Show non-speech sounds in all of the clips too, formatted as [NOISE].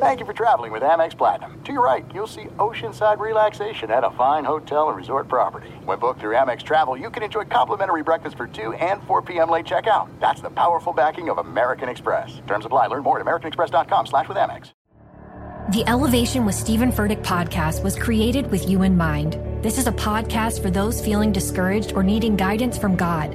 Thank you for traveling with Amex Platinum. To your right, you'll see oceanside relaxation at a fine hotel and resort property. When booked through Amex Travel, you can enjoy complimentary breakfast for 2 and 4 p.m. late checkout. That's the powerful backing of American Express. Terms apply. Learn more at americanexpress.com slash with Amex. The Elevation with Stephen Furtick podcast was created with you in mind. This is a podcast for those feeling discouraged or needing guidance from God.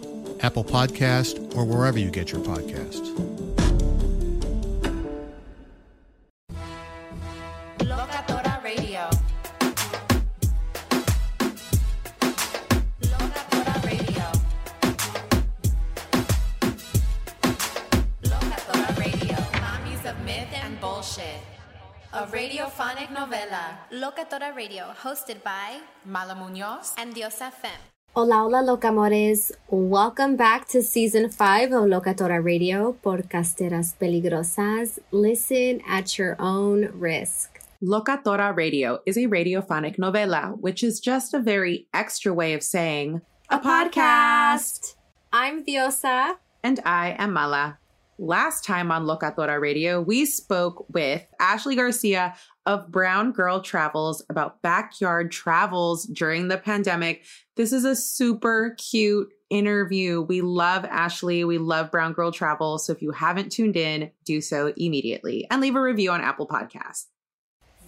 Apple Podcast, or wherever you get your podcasts. Locatora Radio. Locatora Radio. Locatora Radio. Of myth and bullshit. A radiophonic novela. Locatora Radio, hosted by Mala Munoz and Diosa Fem. Hola, hola, locamores. Welcome back to season five of Locatora Radio, Podcasteras Peligrosas. Listen at your own risk. Locatora Radio is a radiophonic novela, which is just a very extra way of saying a podcast. I'm Diosa. And I am Mala. Last time on Locatora Radio, we spoke with Ashley Garcia of Brown Girl Travels about backyard travels during the pandemic. This is a super cute interview. We love Ashley. We love Brown Girl Travel. So if you haven't tuned in, do so immediately and leave a review on Apple Podcasts.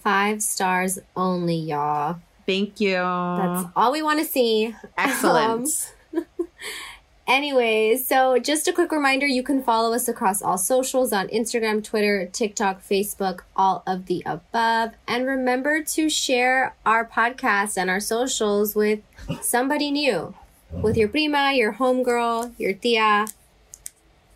Five stars only, y'all. Thank you. That's all we want to see. Excellent. Um, [LAUGHS] Anyways, so just a quick reminder you can follow us across all socials on Instagram, Twitter, TikTok, Facebook, all of the above. And remember to share our podcast and our socials with somebody new, with your prima, your homegirl, your tia,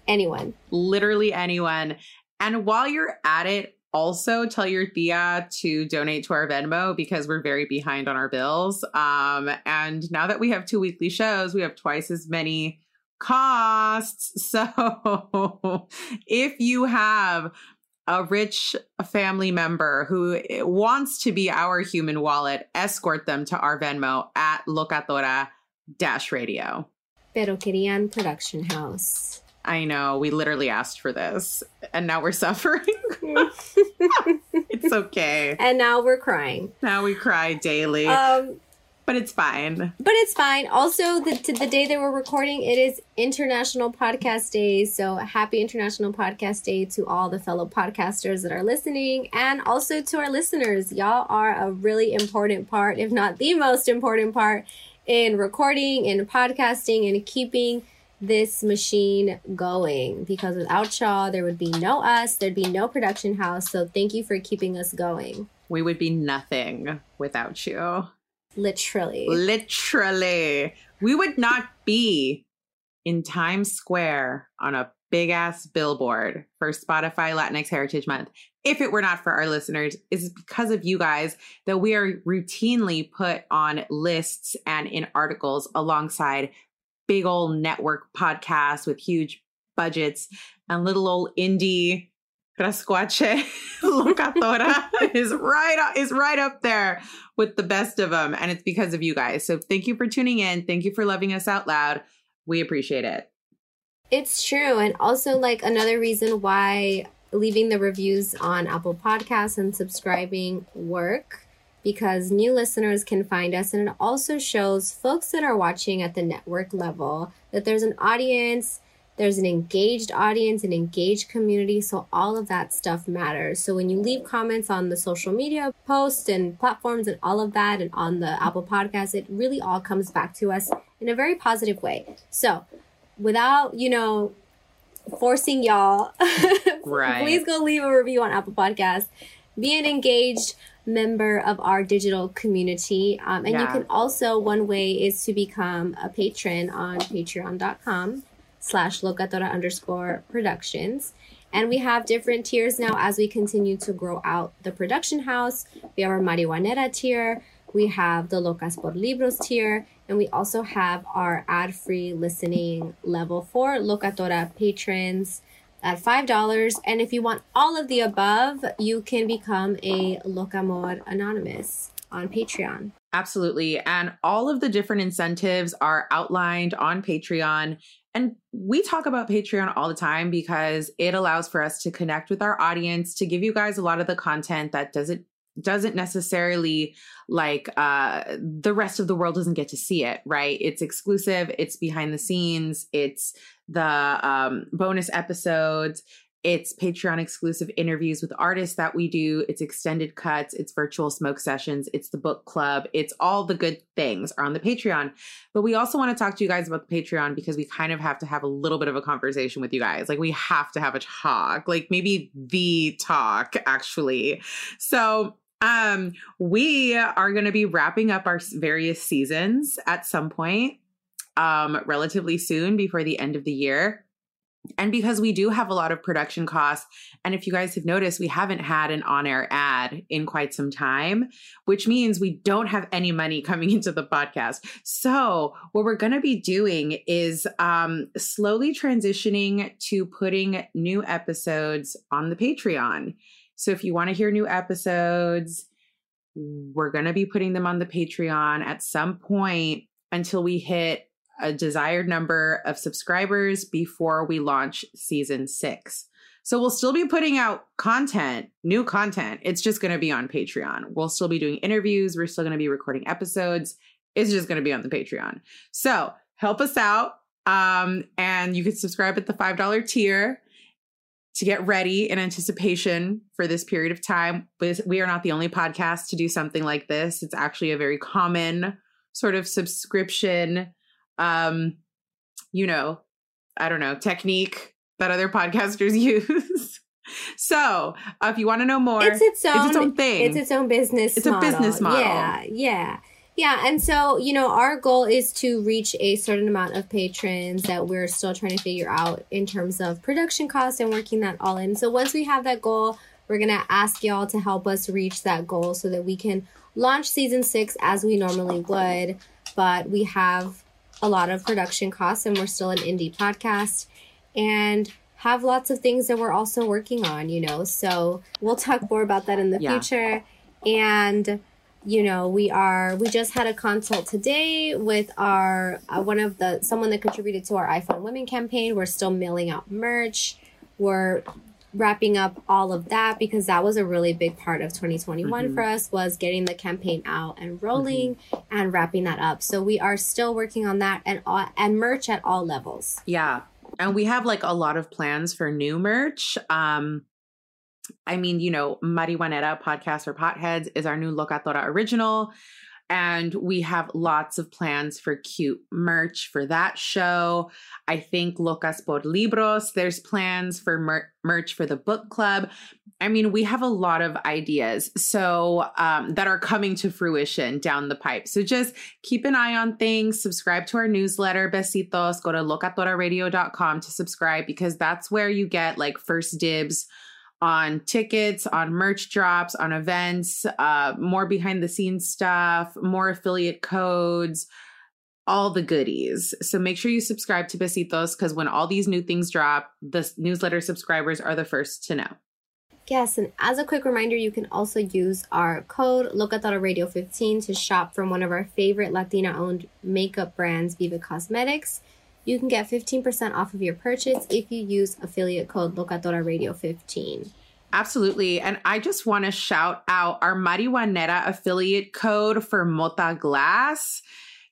anyone. Literally anyone. And while you're at it, also tell your tia to donate to our Venmo because we're very behind on our bills. Um, and now that we have two weekly shows, we have twice as many costs. [LAUGHS] So if you have a rich family member who wants to be our human wallet, escort them to our Venmo at Locatora Dash Radio. Pero querían production house. I know. We literally asked for this and now we're [LAUGHS] suffering. [LAUGHS] it's okay. And now we're crying. Now we cry daily. Um, but it's fine. But it's fine. Also, the the day that we're recording, it is International Podcast Day. So happy International Podcast Day to all the fellow podcasters that are listening, and also to our listeners. Y'all are a really important part, if not the most important part, in recording and podcasting and keeping this machine going. Because without y'all there would be no us. There'd be no production house. So thank you for keeping us going. We would be nothing without you. Literally. Literally. We would not be in Times Square on a big ass billboard for Spotify Latinx Heritage Month if it were not for our listeners. It's because of you guys that we are routinely put on lists and in articles alongside big old network podcasts with huge budgets and little old indie Rascuache Locatora [LAUGHS] [LAUGHS] is right is right up there with the best of them and it's because of you guys. So thank you for tuning in. Thank you for loving us out loud. We appreciate it. It's true and also like another reason why leaving the reviews on Apple Podcasts and subscribing work because new listeners can find us and it also shows folks that are watching at the network level that there's an audience there's an engaged audience, an engaged community. So all of that stuff matters. So when you leave comments on the social media posts and platforms and all of that and on the Apple podcast, it really all comes back to us in a very positive way. So without, you know, forcing y'all, [LAUGHS] right. please go leave a review on Apple Podcast. Be an engaged member of our digital community. Um, and yeah. you can also, one way is to become a patron on patreon.com slash locatora underscore productions. And we have different tiers now as we continue to grow out the production house. We have our Marihuanera tier, we have the Locas por Libros tier, and we also have our ad free listening level for Locatora patrons at $5. And if you want all of the above, you can become a Locamor Anonymous on Patreon. Absolutely. And all of the different incentives are outlined on Patreon. And we talk about Patreon all the time because it allows for us to connect with our audience, to give you guys a lot of the content that doesn't doesn't necessarily like uh the rest of the world doesn't get to see it right it's exclusive it's behind the scenes it's the um bonus episodes it's Patreon exclusive interviews with artists that we do. It's extended cuts. It's virtual smoke sessions. It's the book club. It's all the good things are on the Patreon. But we also want to talk to you guys about the Patreon because we kind of have to have a little bit of a conversation with you guys. Like we have to have a talk, like maybe the talk actually. So um we are going to be wrapping up our various seasons at some point um relatively soon before the end of the year and because we do have a lot of production costs, and if you guys have noticed, we haven't had an on air ad in quite some time, which means we don't have any money [LAUGHS] coming into the podcast. So, what we're going to be doing is um, slowly transitioning to putting new episodes on the Patreon. So, if you want to hear new episodes, we're going to be putting them on the Patreon at some point until we hit a desired number of subscribers before we launch season six. So we'll still be putting out content, new content. It's just going to be on Patreon. We'll still be doing interviews. We're still going to be recording episodes. It's just going to be on the Patreon. So help us out. Um, and you can subscribe at the $5 tier to get ready in anticipation for this period of time. We are not the only podcast to do something like this. It's actually a very common sort of subscription um, you know, I don't know, technique that other podcasters [LAUGHS] use. so, uh, if you want to know more, it's its own, it's its own thing. It's its own business. It's model. a business model. Yeah, yeah. Yeah, and so, you know, our goal is to reach a certain amount of patrons that we're still trying to figure out in terms of production costs and working that all in. So, once we have that goal, we're going to ask y'all to help us reach that goal so that we can launch season six as we normally would. But we have a lot of production costs and we're still an indie podcast and have lots of things that we're also working on, you know. So we'll talk more about that in the yeah. future. And you know, we are we just had a consult today with our uh, one of the someone that contributed to our iPhone Women campaign. We're still mailing out merch. We're wrapping up all of that because that was a really big part of 2021 mm-hmm. for us was getting the campaign out and rolling mm-hmm. and wrapping that up. So we are still working on that and uh, and merch at all levels. Yeah. And we have like a lot of plans for new merch. Um I mean, you know, Marihuanera podcast for potheads is our new Locatora original. And we have lots of plans for cute merch for that show. I think Locas por Libros, there's plans for mer- merch for the book club. I mean, we have a lot of ideas so um, that are coming to fruition down the pipe. So just keep an eye on things. Subscribe to our newsletter, Besitos. Go to locatoraradio.com to subscribe because that's where you get like first dibs on tickets, on merch drops, on events, uh, more behind the scenes stuff, more affiliate codes, all the goodies. So make sure you subscribe to Besitos because when all these new things drop, the newsletter subscribers are the first to know. Yes, and as a quick reminder, you can also use our code Locatora Radio 15 to shop from one of our favorite Latina owned makeup brands, Viva Cosmetics. You can get 15% off of your purchase if you use affiliate code Locatora Radio 15. Absolutely. And I just want to shout out our Marihuanera affiliate code for Mota Glass.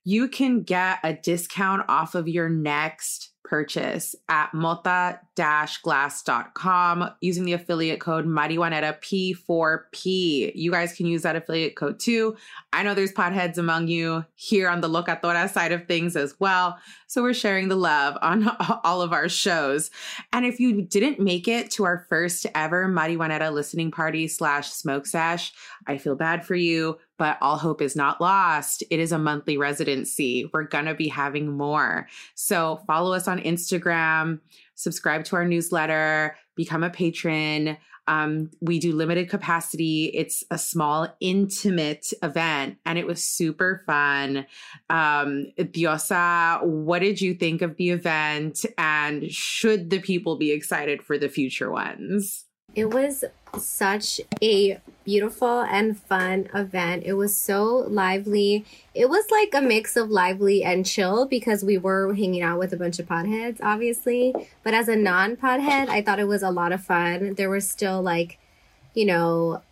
You can get a discount off of your next purchase at mota-glass.com using the affiliate code marihuanera P4P. You guys can use that affiliate code too. I know there's potheads among you here on the Locatora side of things as well. So we're sharing the love on [LAUGHS] all of our shows. And if you didn't make it to our first ever marihuanera listening party slash smoke sash, I feel bad for you but all hope is not lost. It is a monthly residency. We're going to be having more. So follow us on Instagram, subscribe to our newsletter, become a patron. Um, we do limited capacity. It's a small, intimate event, and it was super fun. Um, Diosa, what did you think of the event? And should the people be excited for the future ones? It was such a beautiful and fun event. It was so lively. It was like a mix of lively and chill because we were hanging out with a bunch of potheads, obviously. But as a non pothead, I thought it was a lot of fun. There were still like, you know,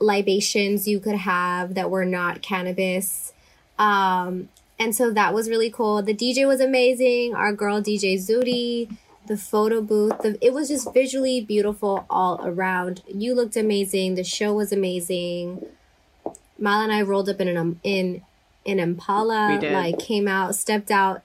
libations you could have that were not cannabis. Um, and so that was really cool. The DJ was amazing. Our girl DJ Zudi the photo booth. The, it was just visually beautiful all around. You looked amazing. The show was amazing. Mal and I rolled up in an um, in in Impala. Like came out, stepped out,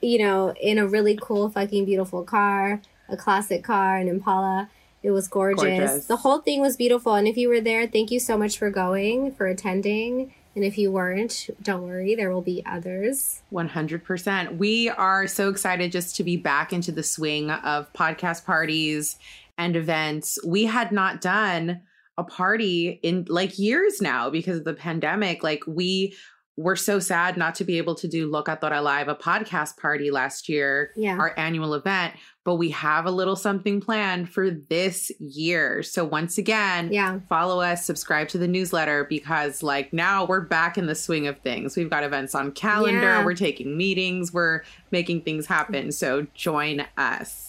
you know, in a really cool, fucking beautiful car, a classic car, an Impala. It was gorgeous. gorgeous. The whole thing was beautiful. And if you were there, thank you so much for going, for attending. And if you weren't, don't worry, there will be others. 100%. We are so excited just to be back into the swing of podcast parties and events. We had not done a party in like years now because of the pandemic. Like, we we're so sad not to be able to do Locatora Live, a podcast party last year, yeah. our annual event, but we have a little something planned for this year. So once again, yeah. follow us, subscribe to the newsletter because like now we're back in the swing of things. We've got events on calendar, yeah. we're taking meetings, we're making things happen. So join us.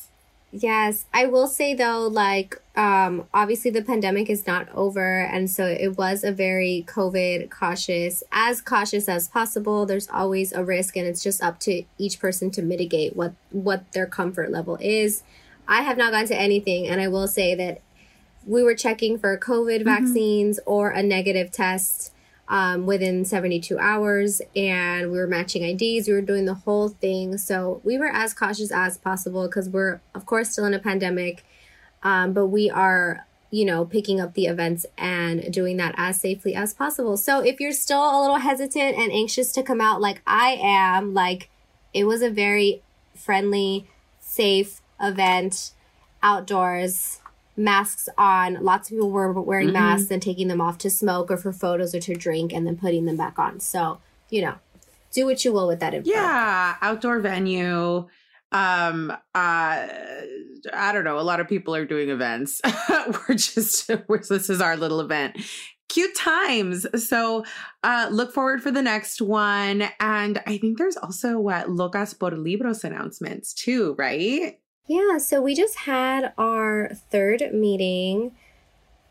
Yes, I will say though, like, um, obviously the pandemic is not over, and so it was a very COVID cautious, as cautious as possible. There's always a risk, and it's just up to each person to mitigate what what their comfort level is. I have not gone to anything, and I will say that we were checking for COVID mm-hmm. vaccines or a negative test um, within 72 hours and we were matching IDs. We were doing the whole thing. So we were as cautious as possible because we're, of course, still in a pandemic. Um, but we are, you know, picking up the events and doing that as safely as possible. So if you're still a little hesitant and anxious to come out like I am, like it was a very friendly, safe event outdoors masks on. Lots of people were wearing mm-hmm. masks and taking them off to smoke or for photos or to drink and then putting them back on. So, you know, do what you will with that info. Yeah, outdoor venue. Um uh I don't know, a lot of people are doing events. [LAUGHS] we're just we're, this is our little event. Cute times. So uh look forward for the next one. And I think there's also what Locas por Libros announcements too, right? Yeah, so we just had our third meeting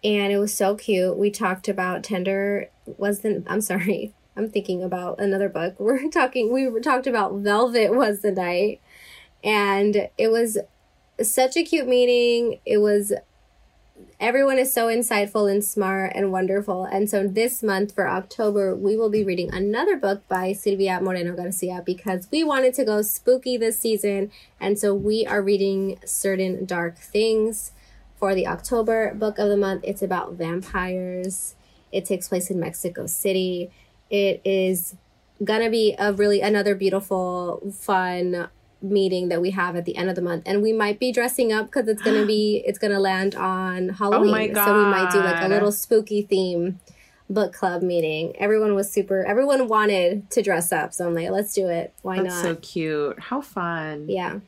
and it was so cute. We talked about tender was the I'm sorry. [LAUGHS] I'm thinking about another book. [LAUGHS] We're talking we talked about Velvet was the night and it was such a cute meeting. It was everyone is so insightful and smart and wonderful. And so this month for October, we will be reading another book by Silvia Moreno Garcia because we wanted to go spooky this season. And so we are reading Certain Dark Things for the October book of the month. It's about vampires. It takes place in Mexico City. It is gonna be a really another beautiful, fun meeting that we have at the end of the month and we might be dressing up because it's gonna [GASPS] be it's gonna land on halloween Oh my so we might do like a little spooky theme book club meeting everyone was super everyone wanted to dress up so i'm like let's do it why That's not so cute. How fun. yeah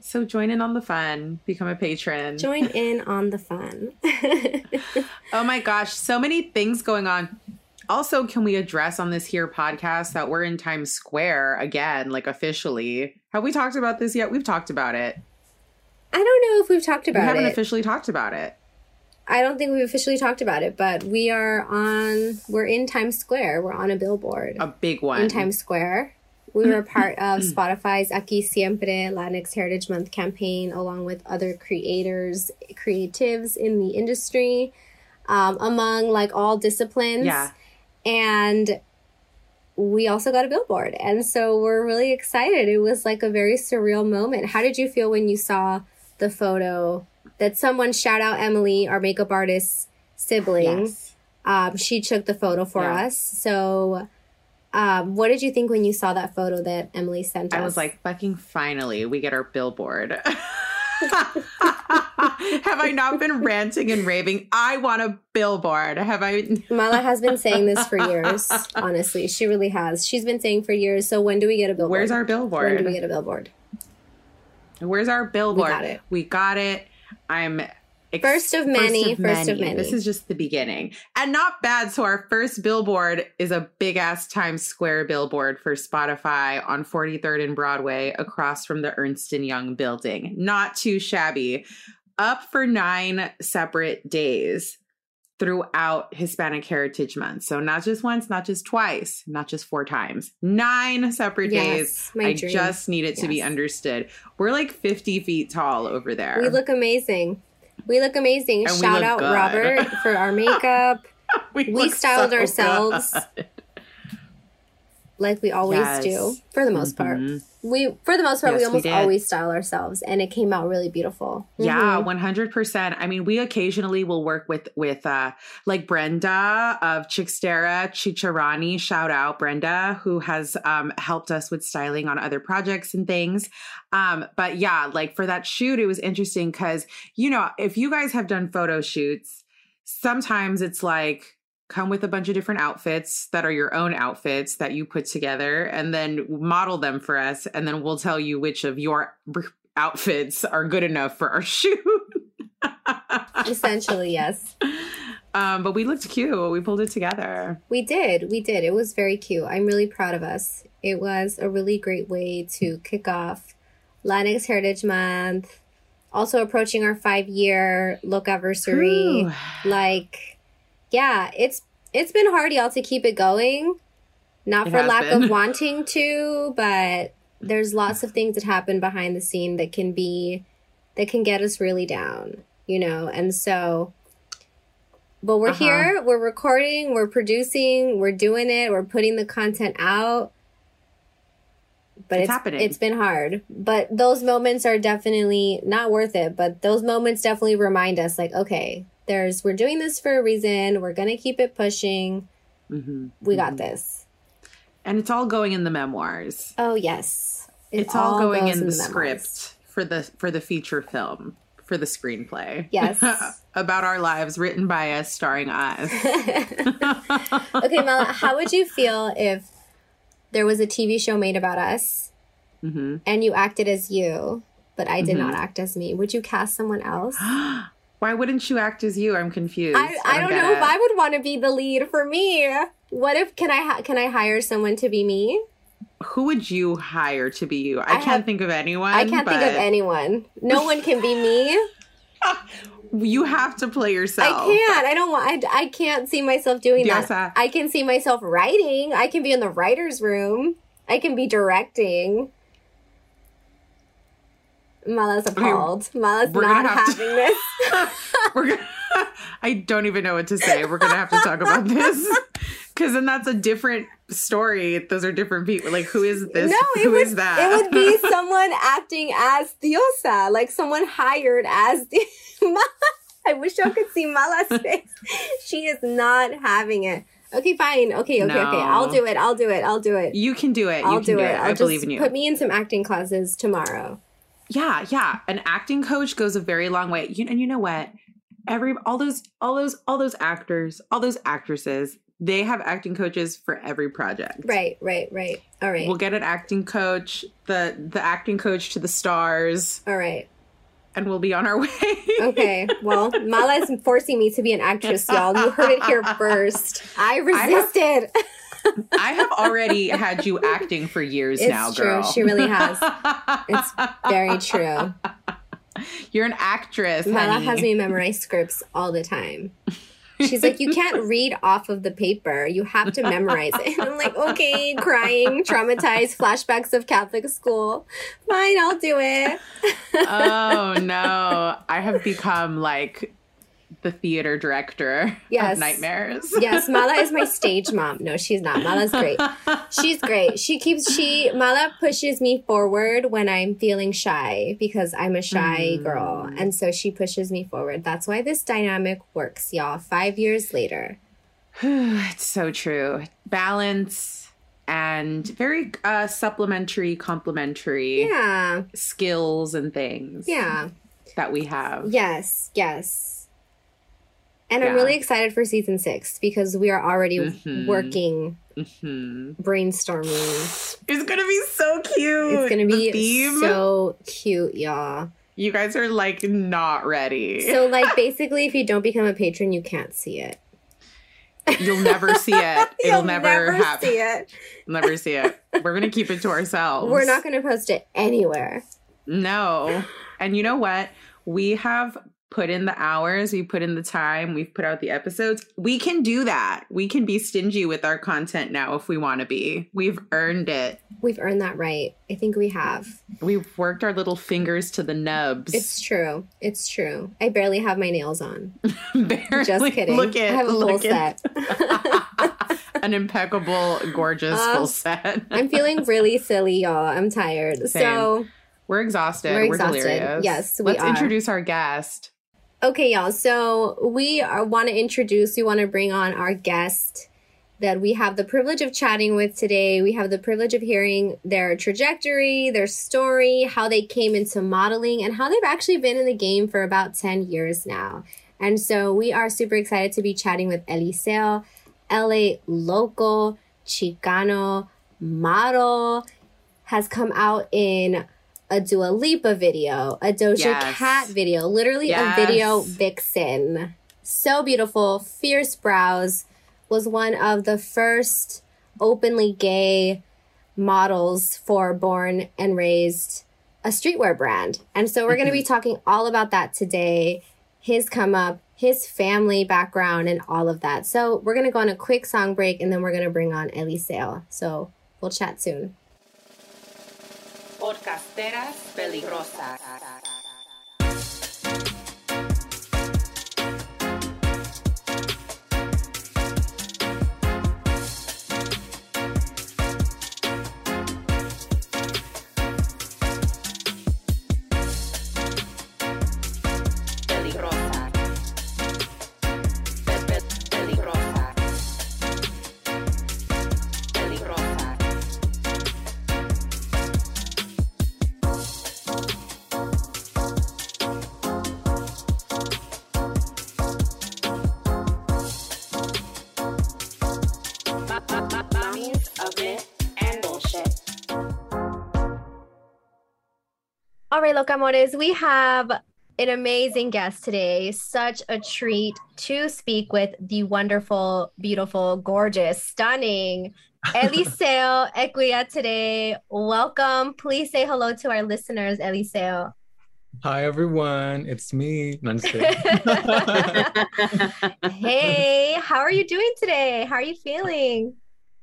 So join in on the fun. Become a patron. join in on the fun [LAUGHS] [LAUGHS] Oh my gosh, so many things going on. Also, can we address on this here podcast that we're in Times Square again, like officially? Have we talked about this yet? We've talked about it. i don't know if we've talked about it. We haven't it officially talked about it. i don't think we've officially talked about it but we are on we're in times square we're on a billboard A big one. in Times Square. We were part of [CLEARS THROAT] Spotify's Aquí Siempre Latinx Heritage Month campaign, along with other creators, creatives in the industry, um, among like all disciplines. Yeah. And we also got a billboard. And so we're really excited. It was like a very surreal moment. How did you feel when you saw the photo that someone, shout out Emily, our makeup artist's sibling, Yes. um, she took the photo for Yeah. us. So, um, what did you think when you saw that photo that Emily sent us? I was like, fucking finally, we get our billboard. [LAUGHS] [LAUGHS] Have I not been ranting and raving? I want a billboard. Have I? Mala has been saying this for [LAUGHS] years. Honestly, she really has. She's been saying for years. So when do we get a billboard? Where's our billboard? When do we get a billboard? Where's our billboard? We got it. We got it. I'm First of many, first of many. This is just the beginning, and not bad. So our first billboard is a big ass Times Square billboard for Spotify on 43rd and Broadway, across from the Ernst and Young building. Not too shabby. Up for nine separate days throughout Hispanic Heritage Month. So not just once, not just twice, not just four times, nine separate Yes, days. my I dream. just need it to be understood. We're like 50 feet tall over there. We look amazing. We look amazing. And Shout look out good. Robert for our [LAUGHS] makeup. we we styled so ourselves. good. Like we always Yes. do for the most part. Mhm. We for the most part Yes, we we almost did. always style ourselves and it came out really beautiful. Yeah, Mhm. one hundred percent. I mean, we occasionally will work with with uh like Brenda of Chickstera Chicharani. Shout out Brenda, who has um helped us with styling on other projects and things. Um, but yeah, like for that shoot, it was interesting because you know, if you guys have done photo shoots, sometimes it's like come with a bunch of different outfits that are your own outfits that you put together and then model them for us and then we'll tell you which of your outfits are good enough for our [LAUGHS] shoot Essentially, yes. um but we looked cute we pulled it together We did. We did. It was very cute. I'm really proud of us. It was a really great way to kick off Latinx Heritage Month. Also approaching our five year look anniversary. Like, yeah, it's it's been hard, y'all, to keep it going. Not It for lack been. of [LAUGHS] wanting to, but there's lots of things that happen behind the scene that can be that can get us really down, you know. And so but we're Uh-huh. here, we're recording, we're producing, we're doing it, we're putting the content out. But It's it's, happening. it's been hard. But those moments are definitely not worth it. But those moments definitely remind us like, okay, there's we're doing this for a reason. We're gonna keep it pushing. Mhm. We got this. and it's all going in the memoirs Oh yes. It it's all, going in the, memoirs. script for the for the feature film for the screenplay Yes. [LAUGHS] about our lives written by us starring us [LAUGHS] okay, Mala, how would you feel if there was a TV show made about us Mhm. and you acted as you, but I did Mhm. not act as me? Would you cast someone else? [GASPS] [GASPS] [GASPS] why wouldn't you act as you i'm confused I, I don't get know if. I would want to be the lead for me. What if can I ha- can I hire someone to be me? who would you hire to be you i, I can't have- think of anyone I can't think of anyone. No one can be me. [LAUGHS] you have to play yourself I can't. I don't want. I, I can't see myself doing Diosa. that. I can see myself writing. I can be in the writers' room. I can be directing. Mala's appalled. Mala's we're not have to- having this. [LAUGHS] we're gonna i don't even know what to say we're gonna have to talk about [LAUGHS] this Because then that's a different story. Those are different people. Like, who is this? No, it Who would, is that? It would be [LAUGHS] someone acting as Diosa, like someone hired as the. I wish y'all could see Mala's face. She is not having it. Okay, fine. Okay, okay, okay. I'll do it. I'll do it. I'll do it. you can do it. I'll you can do, do, it. it. I'll I just believe in you. Put me in some acting classes tomorrow. Yeah, yeah. An acting coach goes a very long way. You, and you know what? Every all those all those all those actors, all those actresses, they have acting coaches for every project. Right, right, right. All right. We'll get an acting coach, the the acting coach to the stars. All right. And we'll be on our way. [LAUGHS] Okay. Well, Mala is forcing me to be an actress, y'all. You heard it here [LAUGHS] first. I resisted. I have [LAUGHS] already had you acting for years It's now, true. girl. She really has. It's very [LAUGHS] true. You're an actress. Mala honey. has me memorize scripts all the time. She's like, you can't read off of the paper. You have to memorize it. And [LAUGHS] I'm like, okay, crying, traumatized, flashbacks of Catholic school. Fine, I'll do it. oh no. I have become like the theater director Yes. of nightmares. Yes, Mala is my [LAUGHS] stage mom. No, she's not. Mala's great. She's great. She keeps she Mala pushes me forward when I'm feeling shy because I'm a shy girl. And so she pushes me forward. That's why this dynamic works, y'all. 5 years later. [SIGHS] it's so true. Balance and very uh supplementary, complementary Yeah. skills and things Yeah. that we have. Yes, yes. And I'm really excited for season 6 because we are already Mhm. working Mhm. brainstorming. It's gonna be so cute. It's going to The be theme. so cute, y'all. you guys are like not ready. So, like, basically, if you don't become a patron, you can't see it. You'll never see it. [LAUGHS] It'll You'll never, never happen. see it. Never see it. We're gonna keep it to ourselves. We're not going to post it anywhere. No. And you know what? We have put in the hours, we put in the time, we've put out the episodes. We can do that. We can be stingy with our content now if we want to be. We've earned it. We've earned that right. I think we have. We've worked our little fingers to the nubs. It's true. It's true. I barely have my nails on. [LAUGHS] Barely. Just kidding. Look at I have a full set. [LAUGHS] An impeccable, gorgeous Uh, full set. I'm feeling really silly, y'all. I'm tired. Same. So, We're exhausted. We're We're, exhausted. delirious. Yes, we Let's are. introduce our guest. Okay, y'all. So, we want to introduce, we want to bring on our guest that we have the privilege of chatting with today. We have the privilege of hearing their trajectory, their story, how they came into modeling, and how they've actually been in the game for about 10 years now. And so we are super excited to be chatting with Eliseo, LA local, Chicano model, has come out in a Dua Lipa video, a Doja Yes. Cat video, literally Yes. a video vixen. So beautiful, fierce brows, was one of the first openly gay models for Born and Raised, a streetwear brand. And so we're going to be mm-hmm. talking all about that today, his come up, his family background, and all of that. So we're going to go on a quick song break and then we're going to bring on Eliseo. So we'll chat soon. Podcasteras peligrosas. Locamores, we have an amazing guest today. Such a treat to speak with the wonderful, beautiful, gorgeous, stunning [LAUGHS] Eliseo Equihua today. Welcome. Please say hello to our listeners, Eliseo. Hi everyone, it's me. No, [LAUGHS] [LAUGHS] hey, how are you doing today? How are you feeling?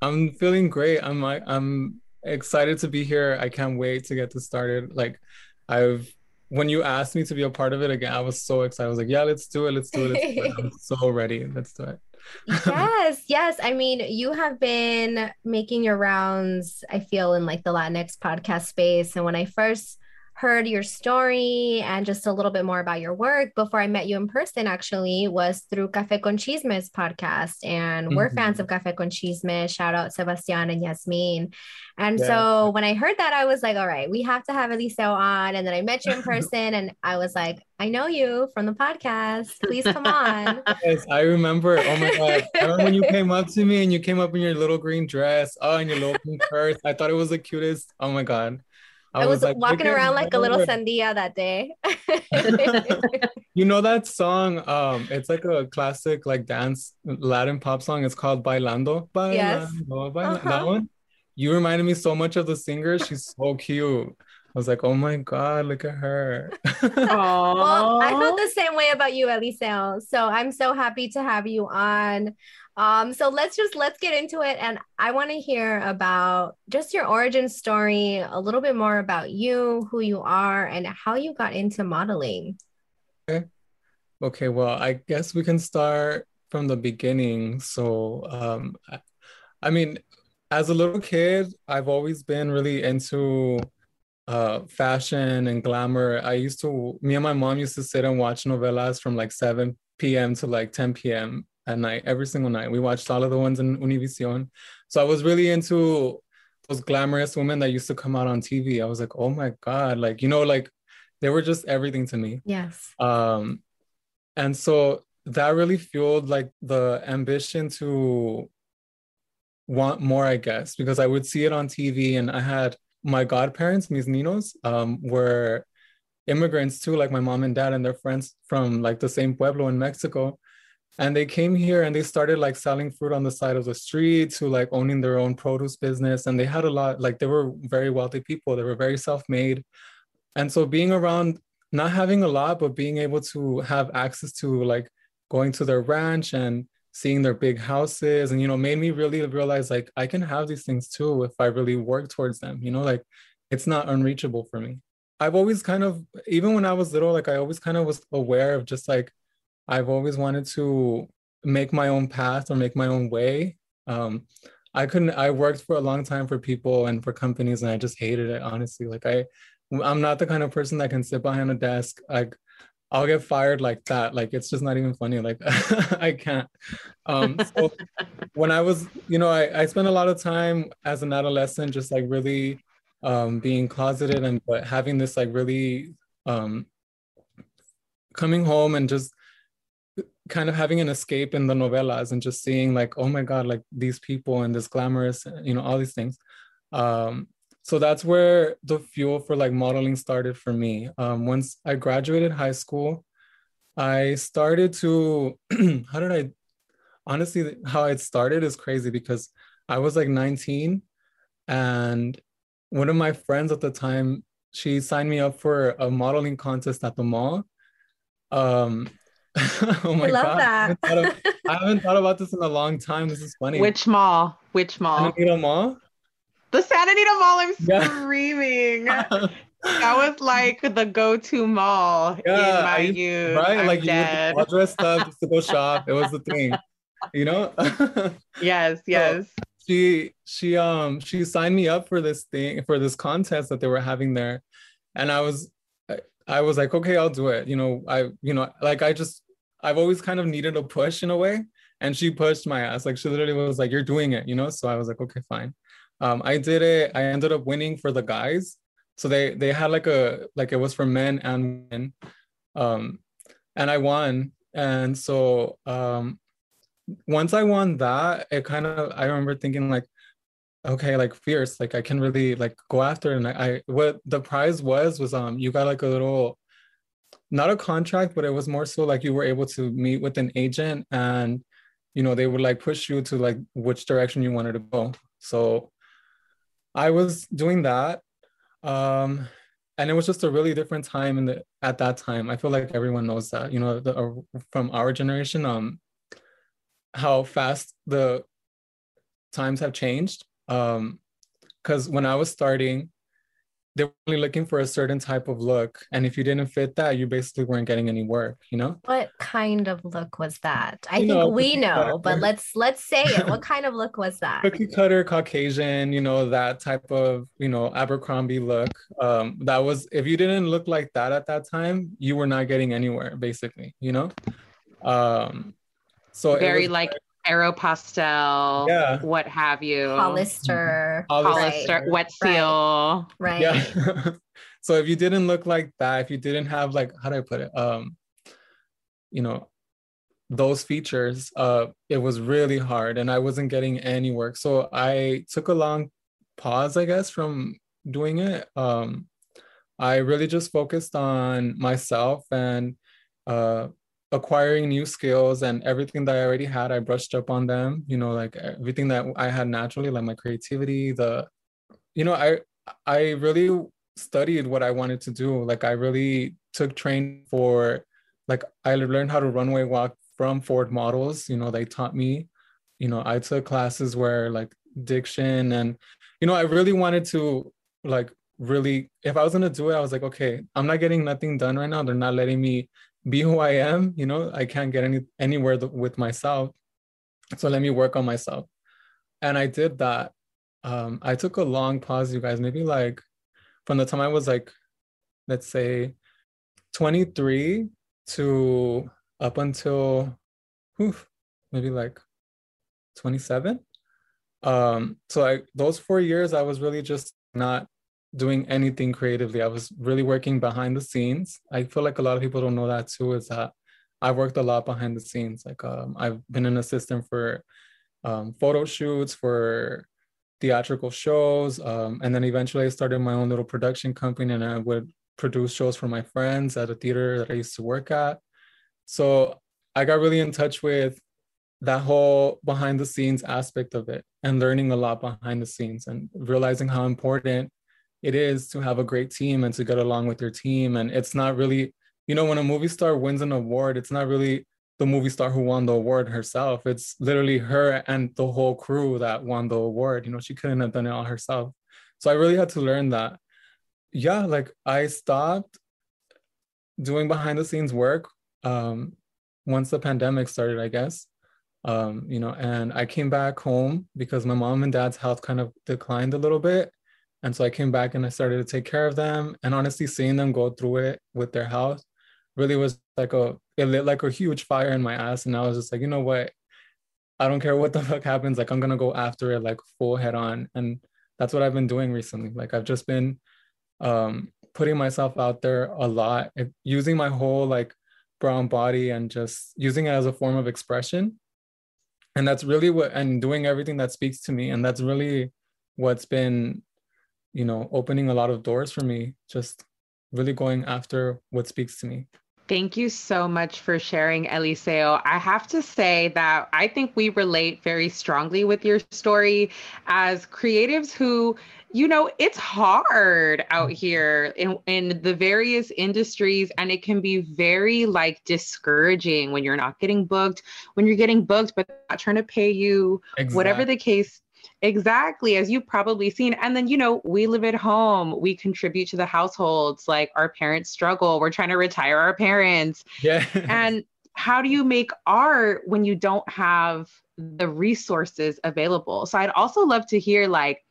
I'm feeling great. I'm like I'm excited to be here. I can't wait to get this started. Like I've when you asked me to be a part of it again, I was so excited. I was like, yeah, let's do it. Let's do it. Let's do it. I'm [LAUGHS] so ready. Let's do it. [LAUGHS] yes, yes. I mean, you have been making your rounds, I feel, in like the Latinx podcast space. And when I first heard your story and just a little bit more about your work before I met you in person, actually, was through Cafe con Chismes podcast. And mm-hmm. we're fans of Cafe con Chisme. Shout out Sebastian and Yasmin. And yeah. so when I heard that, I was like, all right, we have to have Eliseo on. And then I met you in [LAUGHS] person and I was like, I know you from the podcast. Please come on. [LAUGHS] Yes, I remember. Oh my God. I remember when you came up to me and you came up in your little green dress. Oh, and your little pink purse. I thought it was the cutest. Oh my God. I, I was, was like, walking around like a little sandia that day. [LAUGHS] you know that song? Um, it's like a classic like dance Latin pop song. It's called Bailando. Bailando, yes. Bailando. Uh-huh. That one. You reminded me so much of the singer. She's so cute. I was like, oh my God, look at her. [LAUGHS] well, I felt the same way about you, Eliseo. So I'm so happy to have you on. Um, so let's just let's get into it. And I want to hear about just your origin story, a little bit more about you, who you are, and how you got into modeling. Okay. Okay, well, I guess we can start from the beginning. So um I mean, as a little kid, I've always been really into uh fashion and glamour. I used to me and my mom used to sit and watch novelas from like 7 p.m. to like 10 p.m at night, every single night. We watched all of the ones in Univision. So I was really into those glamorous women that used to come out on TV. I was like, oh my God, like, you know, like they were just everything to me. Yes. Um, and so that really fueled like the ambition to want more, I guess, because I would see it on TV and I had my godparents, mis ninos, um, were immigrants too, like my mom and dad and their friends from like the same pueblo in Mexico and they came here and they started like selling fruit on the side of the street to like owning their own produce business. And they had a lot like they were very wealthy people. They were very self-made. And so being around not having a lot but being able to have access to like going to their ranch and seeing their big houses and you know made me really realize like i can have these things too if i really work towards them you know? Like it's not unreachable for me. I've always kind of even when i was little like i always kind of was aware of just like I've always wanted to make my own path or make my own way. Um, I couldn't. I worked for a long time for people and for companies, and I just hated it. Honestly, like I, I'm not the kind of person that can sit behind a desk. Like I'll get fired like that. Like it's just not even funny. Like [LAUGHS] I can't. Um, so [LAUGHS] when I was, you know, I, I spent a lot of time as an adolescent, just like really um, being closeted and but having this like really um, coming home and just kind of having an escape in the novelas and just seeing like oh my god like these people and this glamorous you know all these things. Um so that's where the fuel for like modeling started for me. Um once i graduated high school i started to [CLEARS THROAT] how did i honestly how it started is crazy because i was like 19 and one of my friends at the time she signed me up for a modeling contest at the mall. Um [LAUGHS] oh my I love god. That. I haven't, of, [LAUGHS] I haven't, thought about this in a long time. This is funny. Which mall? Which mall? Santa Anita Mall? The Santa Anita Mall. I'm yeah. screaming. [LAUGHS] that was like the go-to mall yeah, in my youth. Right? I'm like dead. you all dressed up just to go shop. It was the thing. You know? yes, yes. So she she um she signed me up for this thing for this contest that they were having there. And I was I was like, okay, I'll do it. You know, I, you know, like I just I've always kind of needed a push in a way. And she pushed my ass. Like she literally was like, You're doing it, you know? So I was like, okay, fine. Um, I did it. I ended up winning for the guys. So they they had like a like it was for men and women. Um, and I won. And so um once I won that, it kind of I remember thinking like, okay, like fierce, like I can really like go after it. And I, I what the prize was was um you got like a little not a contract, but it was more so like you were able to meet with an agent and you know they would like push you to like which direction you wanted to go. So I was doing that. Um and it was just a really different time in the at that time. I feel like everyone knows that, you know, the, uh, from our generation, um, how fast the times have changed. Um, because when I was starting, they were only looking for a certain type of look. And if you didn't fit that, you basically weren't getting any work, you know? What kind of look was that? I You think know, we know, cutter. but let's let's say it. What [LAUGHS] kind of look was that? Cookie cutter Caucasian, you know, that type of, you know, Abercrombie look. Um, that was if you didn't look like that at that time, you were not getting anywhere, basically, you know? Um so Very was like Aeropostale, Yeah. what have you. Hollister. Hollister, wet seal. Right. Yeah. [LAUGHS] so if you didn't look like that, if you didn't have like how do I put it? Um, you know, those features, uh, it was really hard and I wasn't getting any work. So I took a long pause, I guess, from doing it. Um, I really just focused on myself and uh acquiring new skills and everything that I already had, I brushed up on them, you know, like everything that I had naturally, like my creativity, the you know, I I really studied what I wanted to do. Like I really took training for like I learned how to runway walk from Ford models. You know, they taught me. You know, I took classes where like diction and you know, I really wanted to like really if I was gonna do it, I was like, okay, I'm not getting nothing done right now. They're not letting me be who I am. You know, I can't get any anywhere th- with myself. So let me work on myself. And I did that um, I took a long pause, you guys, maybe like from the time I was like, let's say 23 to up until whew, maybe like 27. Um, so I those four years I was really just not doing anything creatively. I was really working behind the scenes. I feel like a lot of people don't know that too, is that I've worked a lot behind the scenes. Like um, I've been an assistant for um, photo shoots, for theatrical shows. Um, and then eventually I started my own little production company and I would produce shows for my friends at a theater that I used to work at. So I got really in touch with that whole behind the scenes aspect of it and learning a lot behind the scenes and realizing how important it is to have a great team and to get along with your team. And it's not really, you know, when a movie star wins an award, it's not really the movie star who won the award herself. It's literally her and the whole crew that won the award. You know, she couldn't have done it all herself. So I really had to learn that. Yeah, like I stopped doing behind the scenes work um, once the pandemic started, I guess. Um, you know, and I came back home because my mom and dad's health kind of declined a little bit. And so I came back and I started to take care of them. And honestly, seeing them go through it with their health really was like a it lit like a huge fire in my ass. And i was just like you know what? I don't care what the [LAUGHS] fuck happens. Like i'm gonna go after it like full head on. And that's what i've been doing recently. Like i've just been um putting myself out there a lot using my whole like brown body and just using it as a form of expression. And that's really what and doing everything that speaks to me. And that's really what's been you know opening a lot of doors for me just really going after what speaks to me Thank you so much for sharing, Eliseo. I have to say that I think we relate very strongly with your story as creatives who, you know, it's hard out mm-hmm. here in, in the various industries, and it can be very like discouraging when you're not getting booked, when you're getting booked, but not trying to pay you, exactly. whatever the case Exactly, as you've probably seen. And then, you know, we live at home, we contribute to the households, like our parents struggle, we're trying to retire our parents. Yeah. and [LAUGHS] how do you make art when you don't have the resources available? So I'd also love to hear, like,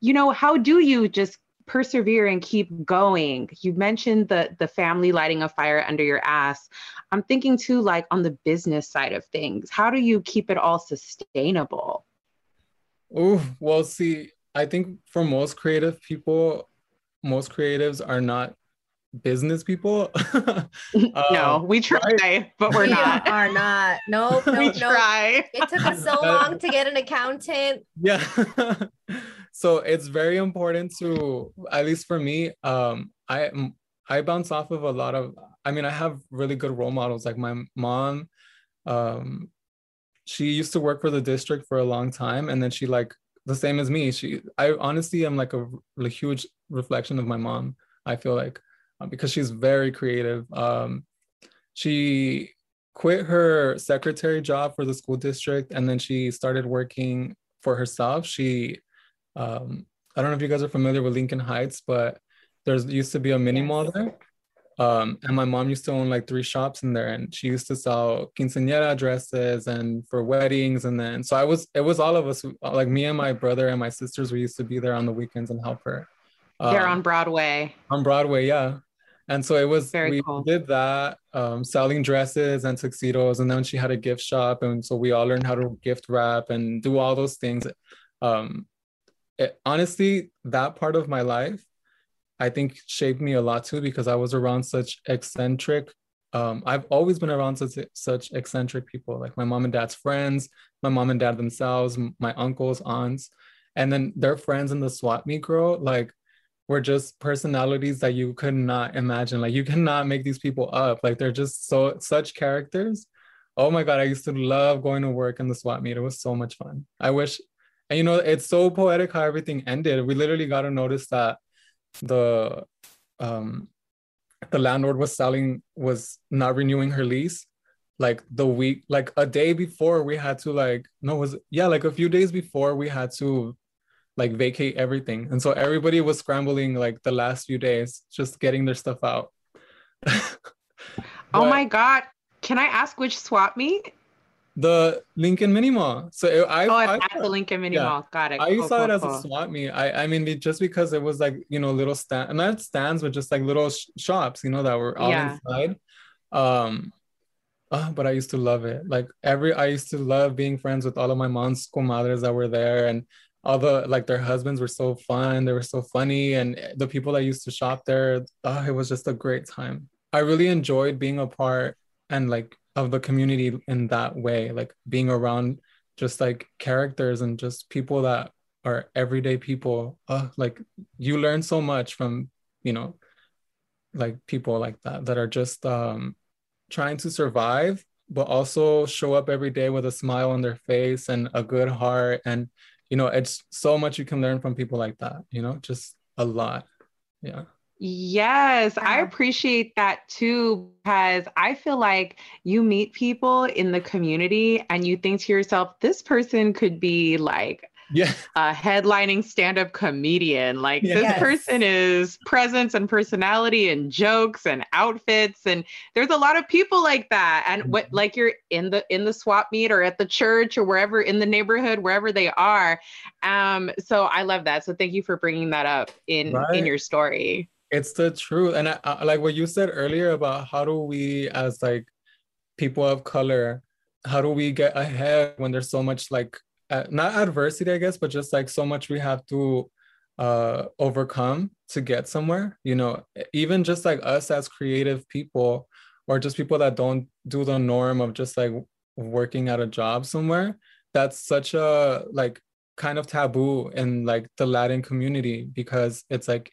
you know, how do you just persevere and keep going you mentioned the the family lighting a fire under your ass i'm thinking too like on the business side of things how do you keep it all sustainable Oh, well, see, I think for most creative people, most creatives are not business people. [LAUGHS] [LAUGHS] no, we try, right? but we're we not. Are not. Nope. [LAUGHS] nope we nope. try. It took us so long to get an accountant. Yeah. so it's very important to, at least for me, um, I I bounce off of a lot of. I mean, I have really good role models like my mom. Um, she used to work for the district for a long time and then she like the same as me she i honestly am like a, a huge reflection of my mom i feel like uh, because she's very creative. Um she quit her secretary job for the school district and then she started working for herself. She um i don't know if you guys are familiar with lincoln heights but there's used to be a mini mall there. Um, and my mom used to own like three shops in there, and she used to sell quinceañera dresses and for weddings. And then, so I was, it was all of us, like me and my brother and my sisters, we used to be there on the weekends and help her. They're Um, on Broadway. on Broadway, yeah. And so it was Very we cool. did that, um, selling dresses and tuxedos, and then she had a gift shop, and so we all learned how to gift wrap and do all those things. Um, it, honestly, that part of my life, I think shaped me a lot too because I was around such eccentric. Um, I've always been around such such eccentric people, like my mom and dad's friends, my mom and dad themselves, my uncles, aunts, and then their friends in the swap meet girl, like were just personalities that you could not imagine. Like you cannot make these people up. Like they're just so such characters. Oh my god, I used to love going to work in the swap meet. It was so much fun. I wish, and you know, it's so poetic how everything ended. We literally got to notice that the um the landlord was selling was not renewing her lease like the week like a day before we had to like no was yeah like a few days before we had to like vacate everything and so everybody was scrambling like the last few days just getting their stuff out [LAUGHS] oh my god. Can I ask which swap meet? The lincoln mini mall so it, i oh, I, at the Lincoln Mini yeah. Mall. Got it. I Cool, saw it as cool. a swap meet. I, I mean, just because it was like you know little stand, and not stands, but just like little sh- shops, you know, that were all Yeah. inside. Um, ah, but I used to love it. Like every, I used to love being friends with all of my mom's comadres that were there, and all the like their husbands were so fun. They were so funny, and the people that used to shop there, ah, it was just a great time. I really enjoyed being a part and like of the community in that way, like being around just like characters and just people that are everyday people. Uh, like you learn so much from, you know, like people like that that are just um trying to survive, but also show up every day with a smile on their face and a good heart. And you know, it's so much you can learn from people like that, you know, just a lot. Yeah. Yes, I appreciate that too because I feel like you meet people in the community and you think to yourself, this person could be like Yeah. a headlining stand-up comedian. Like Yes. this person is presence and personality and jokes and outfits and there's a lot of people like that. And Mm-hmm. what like you're in the in the swap meet or at the church or wherever in the neighborhood wherever they are. Um so I love that. So thank you for bringing that up in in your story. It's the truth. And I, I like what you said earlier about how do we as like people of color how do we get ahead when there's so much like uh, not adversity i guess but just like so much we have to uh overcome to get somewhere you know? Even just like us as creative people or just people that don't do the norm of just like working at a job somewhere that's such a like kind of taboo in like the latin community because it's like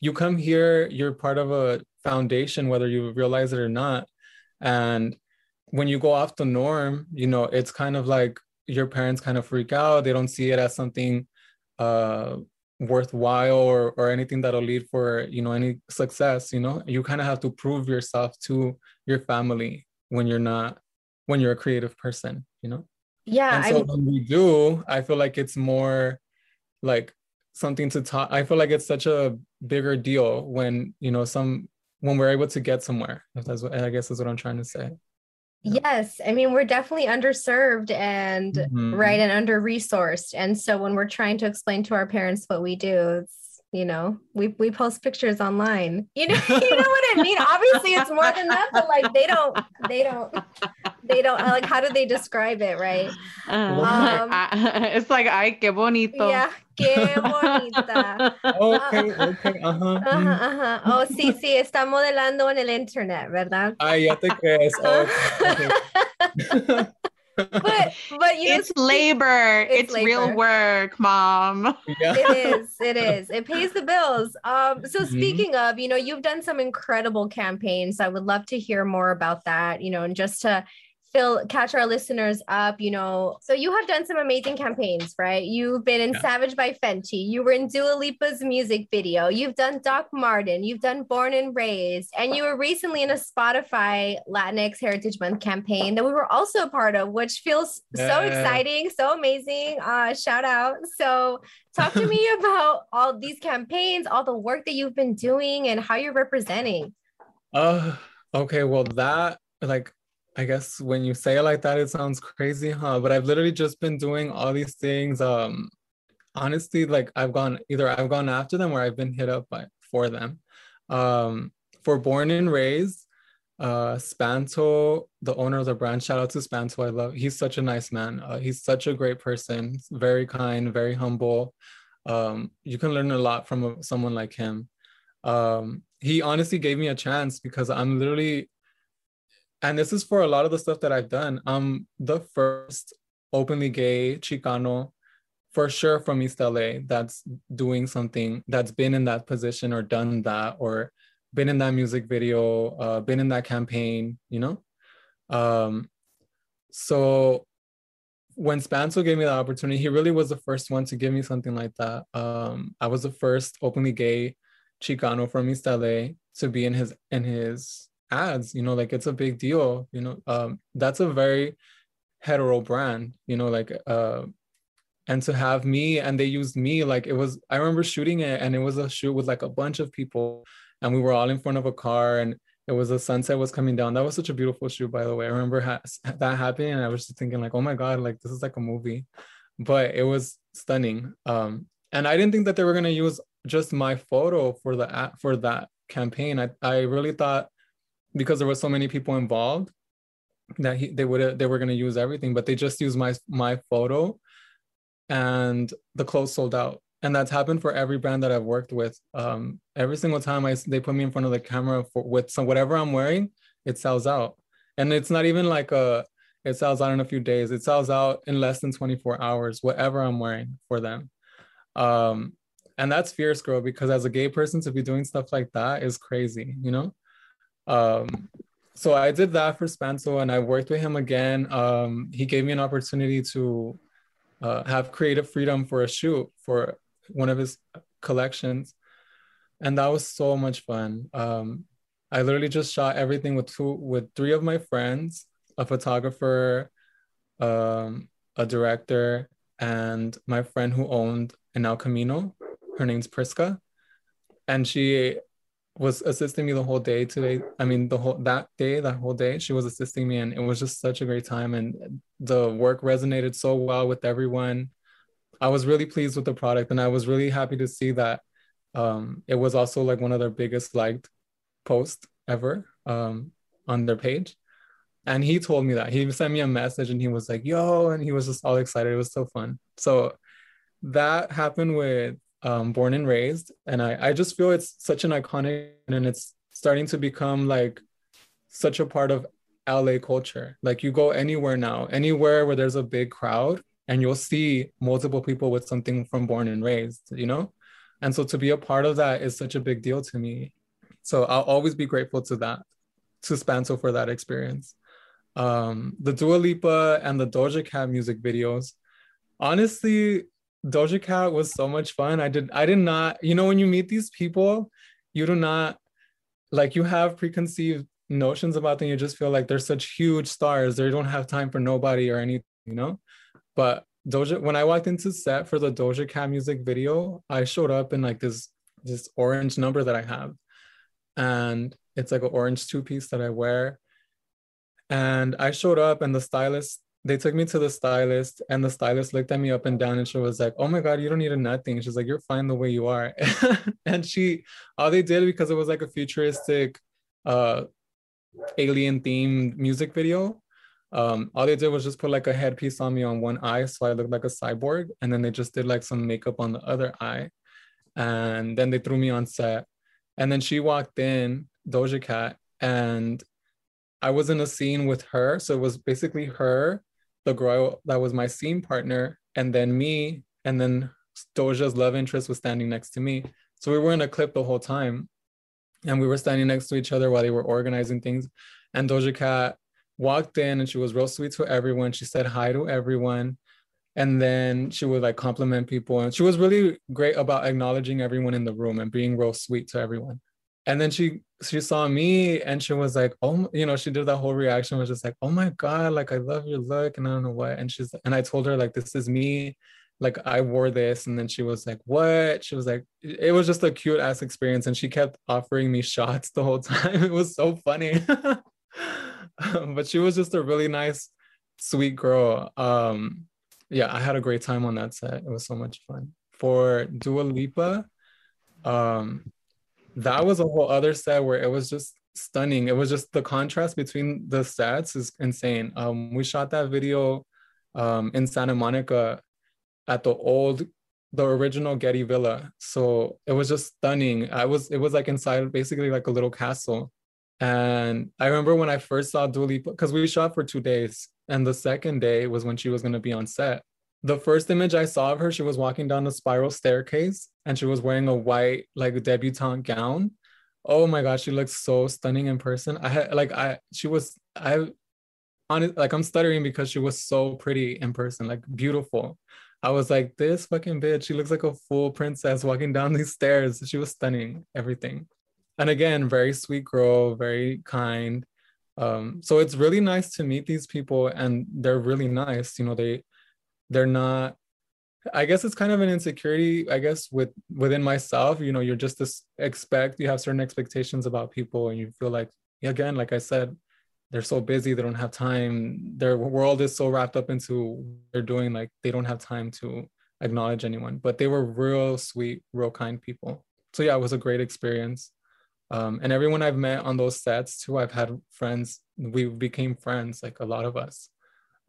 you come here you're part of a foundation whether you realize it or not. And when you go off the norm you know it's kind of like your parents kind of freak out. They don't see it as something uh worthwhile or or anything that'll lead for you know any success you know? You kind of have to prove yourself to your family when you're not when you're a creative person you know? Yeah, and so I'm- when we do i feel like it's more like something to talk i feel like it's such a bigger deal when you know some when we're able to get somewhere if that's what i guess is what i'm trying to say Yes, I mean we're definitely underserved and Mhm. right and under resourced. And so when we're trying to explain to our parents what we do, it's you know, we we post pictures online. You know, [LAUGHS] you know what I mean? [LAUGHS] Obviously it's more than that, but like they don't they don't they don't like how do they describe it, right? Uh, um, [LAUGHS] it's like ay qué bonito. Yeah, qué bonita. okay uh, uh, okay uh-huh Ajá, ajá. Oh, sí, sí, está modelando en el internet, ¿verdad? ay ya te crees Oh, okay. But but you know, It's labor. It's, It's real work, mom. it is it is it pays the bills um so Mhm. speaking of you know you've done some incredible campaigns i would love to hear more about that you know and just to fill catch our listeners up, you know, so you have done some amazing campaigns, right? You've been in Yeah. Savage by Fenty, you were in Dua Lipa's music video, you've done Doc Martin, you've done Born and Raised, and you were recently in a Spotify Latinx Heritage Month campaign that we were also a part of, which feels so exciting, so amazing. Uh, shout out. So talk to me [LAUGHS] about all these campaigns, all the work that you've been doing, and how you're representing. Uh, okay, well, that, like, I guess when you say it like that, it sounds crazy, huh? But I've literally just been doing all these things. Um, honestly, like I've gone either I've gone after them or I've been hit up by for them. Um, for Born and Raised, uh, Spanto, the owner of the brand, shout out to Spanto. I love. He's such a nice man. Uh, he's such a great person. Very kind, very humble. Um, you can learn a lot from someone like him. Um, he honestly gave me a chance because I'm literally and this is for a lot of the stuff that I've done. I'm the first openly gay Chicano, for sure from East LA, that's doing something that's been in that position or done that or been in that music video, uh, been in that campaign, you know? Um, so when Spanto gave me the opportunity, he really was the first one to give me something like that. Um, I was the first openly gay Chicano from East LA to be in his in his ads you know like it's a big deal you know um that's a very hetero brand you know like uh and to have me and they used me like it was i remember shooting it and it was a shoot with like a bunch of people and we were all in front of a car and it was a sunset was coming down. That was such a beautiful shoot by the way. I remember ha- that happening and i was just thinking like oh my god like this is like a movie. But it was stunning um and i didn't think that they were going to use just my photo for the app for that campaign. I, I really thought because there were so many people involved that he, they would they were going to use everything but they just used my my photo and the clothes sold out. And that's happened for every brand that i've worked with. Um, every single time i they put me in front of the camera for with some whatever i'm wearing it sells out. And it's not even like a it sells out in a few days. It sells out in less than 24 hours whatever i'm wearing for them. Um, and that's fierce girl because as a gay person to be doing stuff like that is crazy you know um, so I did that for Spanto and I worked with him again. Um, he gave me an opportunity to uh, have creative freedom for a shoot for one of his collections. And that was so much fun. Um, I literally just shot everything with two, with three of my friends, a photographer, um, a director, and my friend who owned an El Camino. Her name's Priska. And she was assisting me the whole day today. I mean, the whole that day, that whole day, she was assisting me, and it was just such a great time. And the work resonated so well with everyone. I was really pleased with the product, and I was really happy to see that um, it was also like one of their biggest liked posts ever um, on their page. And he told me that he sent me a message, and he was like, "Yo," and he was just all excited. It was so fun. So that happened with um, born and raised. And I, I just feel it's such an iconic and it's starting to become like such a part of la culture. Like you go anywhere now anywhere where there's a big crowd and you'll see multiple people with something from born and raised you know? And so to be a part of that is such a big deal to me. So i'll always be grateful to that to spanto for that experience. Um the dua lipa and the doja cat music videos honestly Doja Cat was so much fun. I did I did not, you know, when you meet these people, you do not like you have preconceived notions about them. You just feel like they're such huge stars. They don't have time for nobody or anything, you know? But Doja, when I walked into set for the Doja Cat music video, I showed up in like this this orange number that I have. And it's like an orange two-piece that I wear. And I showed up and the stylist they took me to the stylist and the stylist looked at me up and down and she was like oh my god you don't need a nothing. She's like you're fine the way you are. [LAUGHS] And she all they did because it was like a futuristic uh alien themed music video um all they did was just put like a headpiece on me on one eye so i looked like a cyborg and then they just did like some makeup on the other eye and then they threw me on set. And then she walked in doja cat and i was in a scene with her so it was basically her the girl that was my scene partner, and then me, and then Doja's love interest was standing next to me. So we were in a clip the whole time, and we were standing next to each other while they were organizing things. And Doja Cat walked in and she was real sweet to everyone. She said hi to everyone. And then she would like compliment people. And she was really great about acknowledging everyone in the room and being real sweet to everyone. And then she she saw me and she was like, oh, you know, she did that whole reaction was just like, oh my God, like I love your look and I don't know what. And she's and I told her like this is me. Like I wore this. And then she was like what? She was like it was just a cute ass experience and she kept offering me shots the whole [LAUGHS] time. It was so funny. [LAUGHS] But she was just a really nice sweet girl. Um yeah I had a great time on that set. It was so much fun. For Dua Lipa um that was a whole other set where it was just stunning it was just the contrast between the sets is insane um we shot that video um in Santa Monica at the old the original Getty Villa. So it was just stunning. I was it was like inside basically like a little castle. And I remember when I first saw Dua because we shot for two days, and the second day was when she was gonna be on set. The first image I saw of her, she was walking down a spiral staircase and she was wearing a white like debutante gown. Oh my gosh, she looks so stunning in person. I had like I she was I on like I'm stuttering because she was so pretty in person, like beautiful. I was like, this fucking bitch, she looks like a full princess walking down these stairs. She was stunning, everything. And again, very sweet girl, very kind. Um, so it's really nice to meet these people and they're really nice. You know, they they're not I guess it's kind of an insecurity, I guess, with within myself. You know, you're just this expect you have certain expectations about people and you feel like again, like I said, they're so busy they don't have time their world is so wrapped up into they're doing like they don't have time to acknowledge anyone but they were real sweet real kind people so yeah it was a great experience um, and everyone i've met on those sets too i've had friends we became friends like a lot of us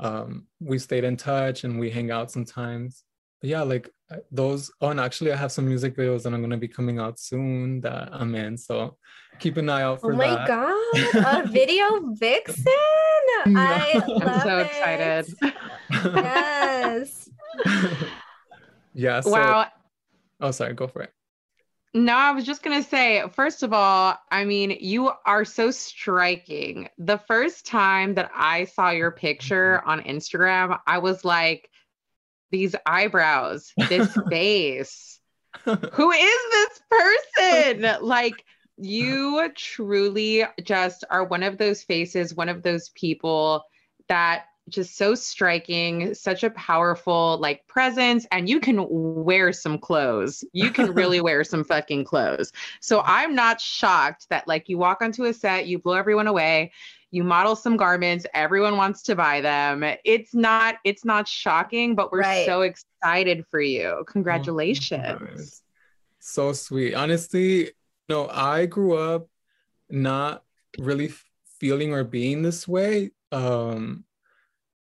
um, we stayed in touch and we hang out sometimes but yeah like uh, those oh and actually i have some music videos that i'm going to be coming out soon that i'm in so keep an eye out for oh my that. god a [LAUGHS] video vixen i [LAUGHS] love I'm so it. excited. yes [LAUGHS] yeah so, wow. oh sorry go for it No, I was just going to say, first of all, I mean, you are so striking. The first time that I saw your picture mm-hmm. on Instagram, I was like, these eyebrows, this [LAUGHS] face. Who is this person? Like, you truly just are one of those faces, one of those people that just so striking, such a powerful like presence, and you can wear some clothes. You can really [LAUGHS] wear some fucking clothes. So I'm not shocked that like you walk onto a set, you blow everyone away, you model some garments, everyone wants to buy them. It's not it's not shocking, but we're Right. so excited for you. Congratulations. so sweet honestly no i grew up not really feeling or being this way um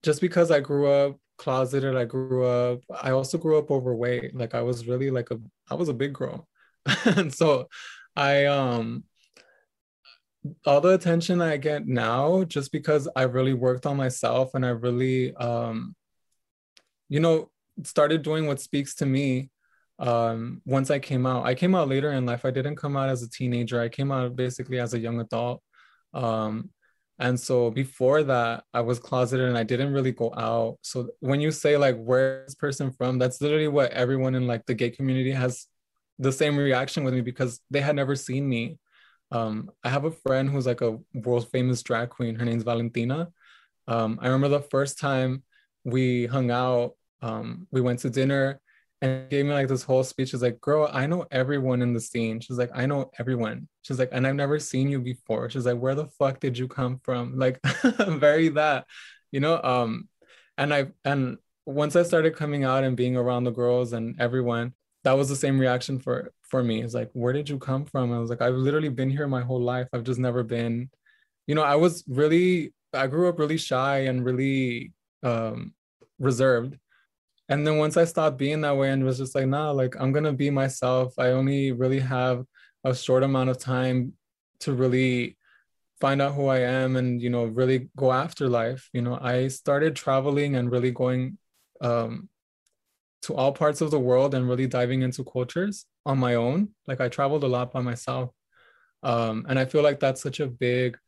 just because i grew up closeted i grew up i also grew up overweight. Like i was really like a i was a big girl. [LAUGHS] And so i um all the attention i get now just because i really worked on myself and i really um you know started doing what speaks to me um once i came out. I came out later in life. I didn't come out as a teenager. I came out basically as a young adult. Um and so before that i was closeted and i didn't really go out. So when you say like where's this person from that's literally what everyone in like the gay community has the same reaction with me because they had never seen me. Um i have a friend who's like a world famous drag queen. Her name's valentina. Um i remember the first time we hung out um we went to dinner and gave me like this whole speech. She's like, girl, I know everyone in the scene. She's like, I know everyone. She's like, and I've never seen you before. She's like, where the fuck did you come from? [LAUGHS] Like, [LAUGHS] very that, you know? Um, and I and once I started coming out and being around the girls and everyone, that was the same reaction for for me. It's like, where did you come from? I was like, I've literally been here my whole life. I've just never been, you know, I was really, I grew up really shy and really um reserved and then once I stopped being that way and was just like, nah, like I'm gonna be myself. I only really have a short amount of time to really find out who I am and you know really go after life. You know, I started traveling and really going um, to all parts of the world and really diving into cultures on my own. Like I traveled a lot by myself, um, and I feel like that's such a big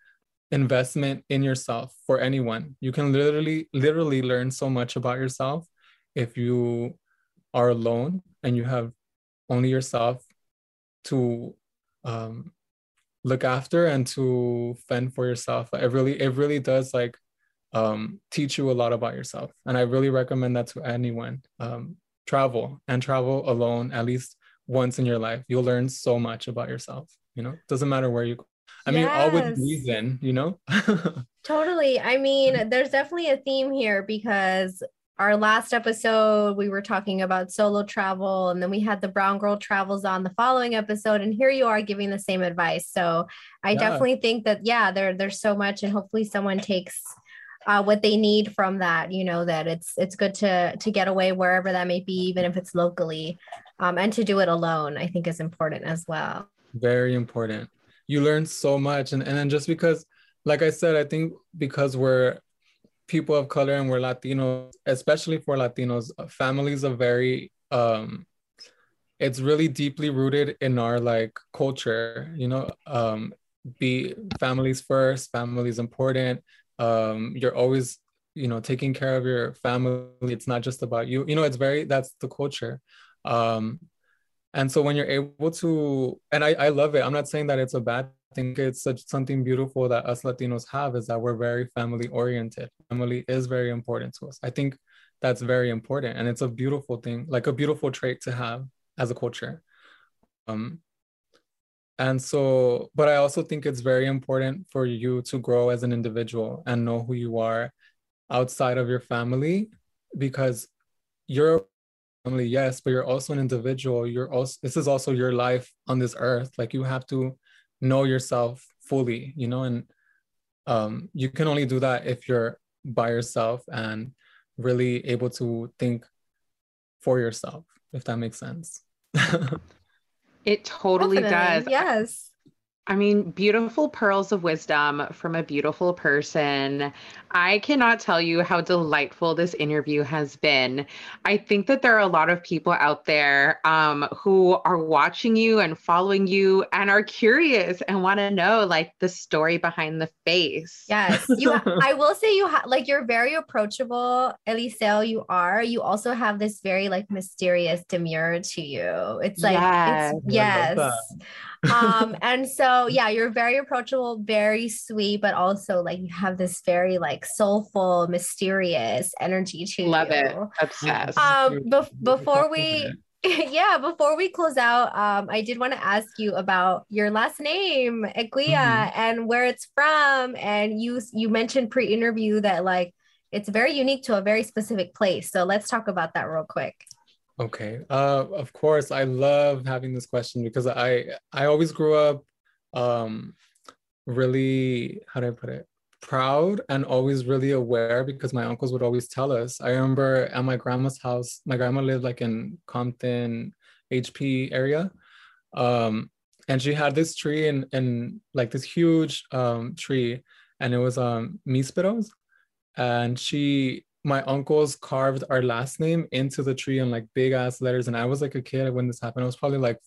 investment in yourself for anyone. You can literally, literally learn so much about yourself if you are alone and you have only yourself to um, look after and to fend for yourself. It really, it really does like um, teach you a lot about yourself. And I really recommend that to anyone. Um, travel and travel alone at least once in your life. You'll learn so much about yourself. You know, doesn't matter where you go. I mean, all with reason, you know? [LAUGHS] Totally. I mean, there's definitely a theme here because our last episode we were talking about solo travel and then we had the brown girl travels on the following episode and here you are giving the same advice. So, I Yeah. definitely think that yeah, there there's so much and hopefully someone takes uh, what they need from that, you know, that it's it's good to to get away wherever that may be even if it's locally. Um, and to do it alone, I think is important as well. very important you learn so much and, and then just because like i said i think because we're people of color and we're latinos especially for latinos families are very um it's really deeply rooted in our like culture you know um be families first family is important um you're always you know taking care of your family it's not just about you you know it's very that's the culture um and so when you're able to and I, I love it i'm not saying that it's a bad thing it's such something beautiful that us latinos have is that we're very family oriented. Family is very important to us. I think that's very important and it's a beautiful thing like a beautiful trait to have as a culture. Um and so but i also think it's very important for you to grow as an individual and know who you are outside of your family because you're family yes but you're also an individual. You're also this is also your life on this earth. Like you have to know yourself fully you know and um you can only do that if you're by yourself and really able to think for yourself if that makes sense [LAUGHS] It totally Definitely, does. Yes. I mean, beautiful pearls of wisdom from a beautiful person. I cannot tell you how delightful this interview has been. I think that there are a lot of people out there um, who are watching you and following you and are curious and want to know like the story behind the face. Yes, you. [LAUGHS] I will say you have like you're very approachable, Eliseo. You are. You also have this very like mysterious demure to you. It's like Yes. it's yes. I love um, [LAUGHS] and so yeah, you're very approachable, very sweet, but also like you have this very like soulful, mysterious energy to Love you. it. Obsessed. Um, bef- before we [LAUGHS] yeah, before we close out, um, I did want to ask you about your last name, Equihua, Mm-hmm. and where it's from. And you you mentioned pre-interview that like it's very unique to a very specific place. So let's talk about that real quick. Okay. Uh, of course, I love having this question because I I always grew up um, really how do I put it proud and always really aware because my uncles would always tell us. I remember at my grandma's house. My grandma lived like in Compton, HP area, um, and she had this tree and and like this huge um, tree, and it was um misperos, and she my uncles carved our last name into the tree in like big ass letters and i was like a kid when this happened. I was probably like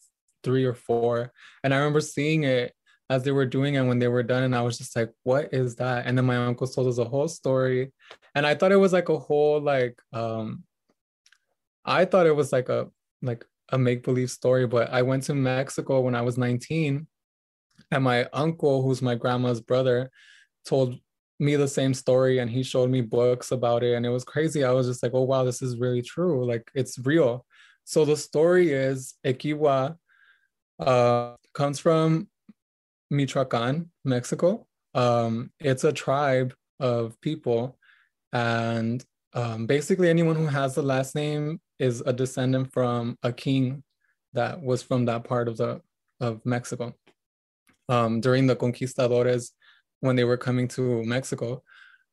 three or four and i remember seeing it as they were doing it when they were done and i was just like what is that? And then my uncles told us a whole story and i thought it was like a whole like um i thought it was like a like a make-believe story but i went to mexico when i was 19 and my uncle who's my grandma's brother told me the same story and he showed me books about it and it was crazy. I was just like oh wow this is really true like it's real. So the story is Equihua uh, comes from michoacan mexico. Um, it's a tribe of people and um, basically anyone who has the last name is a descendant from a king that was from that part of the of mexico. Um, during the conquistadores when they were coming to Mexico.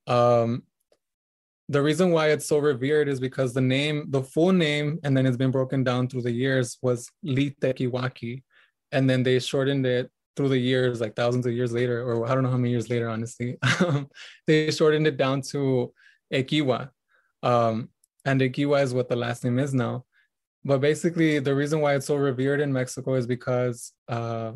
Um, the reason why it's so revered is because the name, the full name, and then it's been broken down through the years was Litekiwaki. And then they shortened it through the years, like thousands of years later, or I don't know how many years later, honestly. [LAUGHS] they shortened it down to Equihua. Um, and Equihua is what the last name is now. But basically, the reason why it's so revered in Mexico is because uh,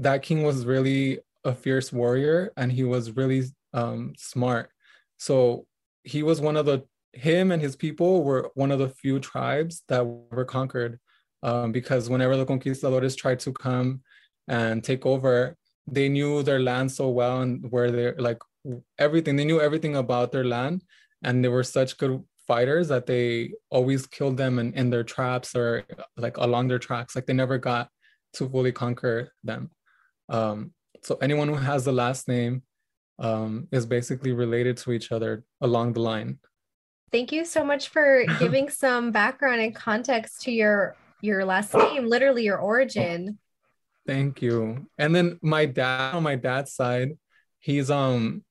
that king was really a fierce warrior and he was really um, smart. So he was one of the him and his people were one of the few tribes that were conquered um, because whenever the conquistadores tried to come and take over, they knew their land so well and where they're like everything. They knew everything about their land, and they were such good fighters that they always killed them in, in their traps or like along their tracks. Like they never got to fully conquer them. Um, so anyone who has the last name um, is basically related to each other along the line. Thank you so much for [LAUGHS] giving some background and context to your your last name, literally your origin. Thank you. And then my dad on my dad's side, he's um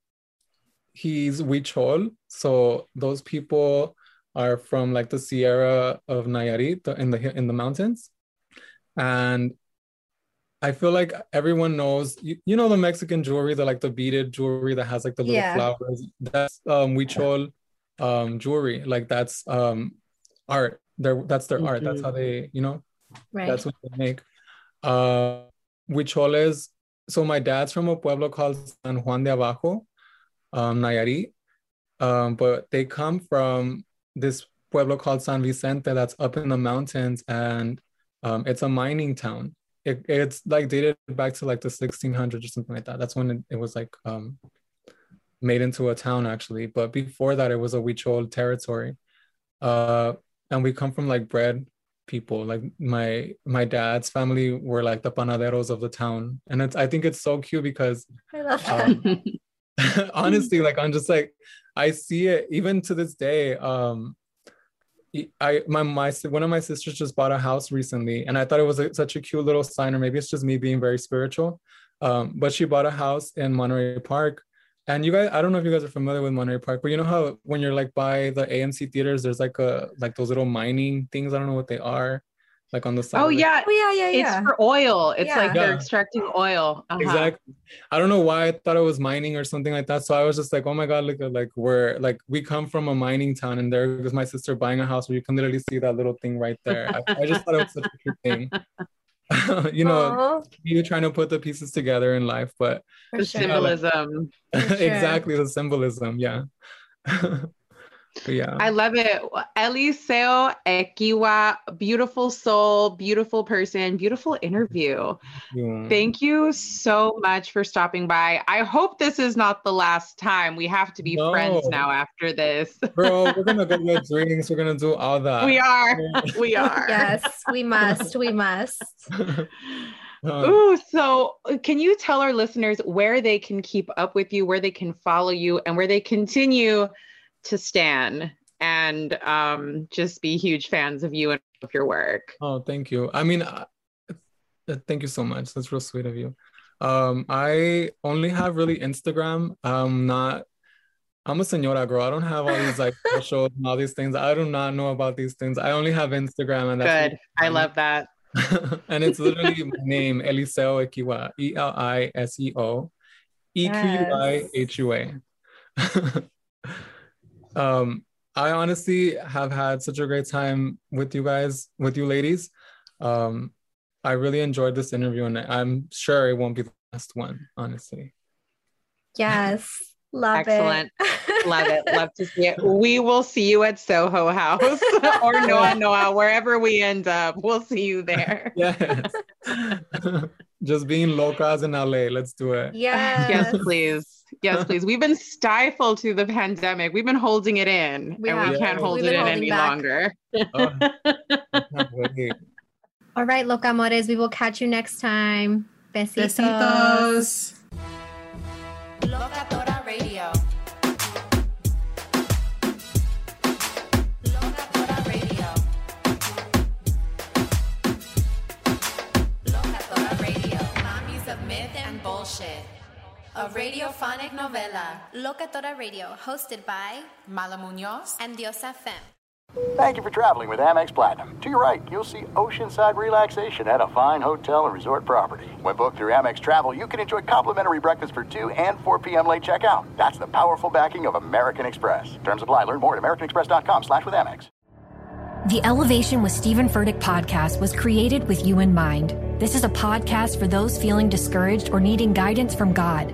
he's Huichol. So those people are from like the Sierra of Nayarit in the in the mountains. And I feel like everyone knows, you, you know, the Mexican jewelry, the like the beaded jewelry that has like the little Yeah. flowers. That's um Huichol um jewelry. Like that's um art. Their that's their art. That's how they, you know, Right. that's what they make. Uh Huicholes. So my dad's from a pueblo called San Juan de Abajo, um, Nayarit. Um, but they come from this pueblo called San Vicente that's up in the mountains and um, it's a mining town. It, it's like dated back to like the 1600s or something like that. That's when it, it was like um, made into a town actually. But before that, it was a Huichol territory. Uh, and we come from like bread people. Like my my dad's family were like the panaderos of the town, and it's I think it's so cute because um, [LAUGHS] honestly like i'm just like i see it even to this day um i my my one of my sisters just bought a house recently and i thought it was a, such a cute little sign or maybe it's just me being very spiritual. Um but she bought a house in monterey park. And you guys i don't know if you guys are familiar with monterey park but you know how when you're like by the amc theaters there's like a like those little mining things? I don't know what they are like on the side Oh yeah. Oh, yeah, yeah, It's for oil. It's Yeah. like they're Yeah. extracting oil. Uh-huh. Exactly. I don't know why I thought it was mining or something like that. So I was just like, oh my god, look at like we're like we come from a mining town, and there was my sister buying a house where you can literally see that little thing right there. I, I just thought it was such a cute thing. [LAUGHS] you know, Aw, you trying to put the pieces together in life, but for The sure. symbolism. [LAUGHS] exactly the symbolism, yeah. [LAUGHS] but yeah. I love it. Eliseo Equihua, beautiful soul, beautiful person, beautiful interview. Yeah. Thank you so much for stopping by. I hope this is not the last time. We have to be friends now after this. Bro, we're gonna go [LAUGHS] get drinks. We're gonna do all that. we are. We are. [LAUGHS] Yes, we must. We must. Um, [LAUGHS] Ooh, so uh, can you tell our listeners where they can keep up with you, where they can follow you, and where they continue to stand and um, just be huge fans of you and of your work? Oh, thank you. I mean, uh, uh, thank you so much. That's real sweet of you. Um, I only have really Instagram. I'm not. I'm a senora girl. I don't have all these like [LAUGHS] socials and all these things. I do not know about these things. I only have Instagram, and that's Good. I love that. [LAUGHS] and it's literally my name, Eliseo Equihua, E L I S E O, E Q U I H U A. [LAUGHS] Um, I honestly have had such a great time with you guys, with you ladies. Um, I really enjoyed this interview, and I'm sure it won't be the last one, honestly. Yes. Love it. Excellent. it. Love it. Love to see it. [LAUGHS] We will see you at Soho House [LAUGHS] or Noa Noa, wherever we end up. We'll see you there. [LAUGHS] Yes. Just being locals in LA. Let's do it. Yes. Yes, please. Yes, [LAUGHS] please. We've been stifled through the pandemic. We've been holding it in, We and have. we can't Yeah. hold We've it in any back. longer. Oh, I can't. [LAUGHS] All right, locamores, we will catch you next time. Besitos. Besitos. Locatora Radio. Locatora Radio. Locatora Radio. Mommies of myth and bullshit. A radiophonic novela. Locatora Radio, hosted by Mala Munoz and Diosa Femme. Thank you for traveling with Amex Platinum. To your right, you'll see oceanside relaxation at a fine hotel and resort property. When booked through Amex Travel, you can enjoy complimentary breakfast for 2 and 4 p.m. late checkout. That's the powerful backing of American Express. Terms apply. Learn more at americanexpress.com slash with Amex. The Elevation with Stephen Furtick podcast was created with you in mind. This is a podcast for those feeling discouraged or needing guidance from God.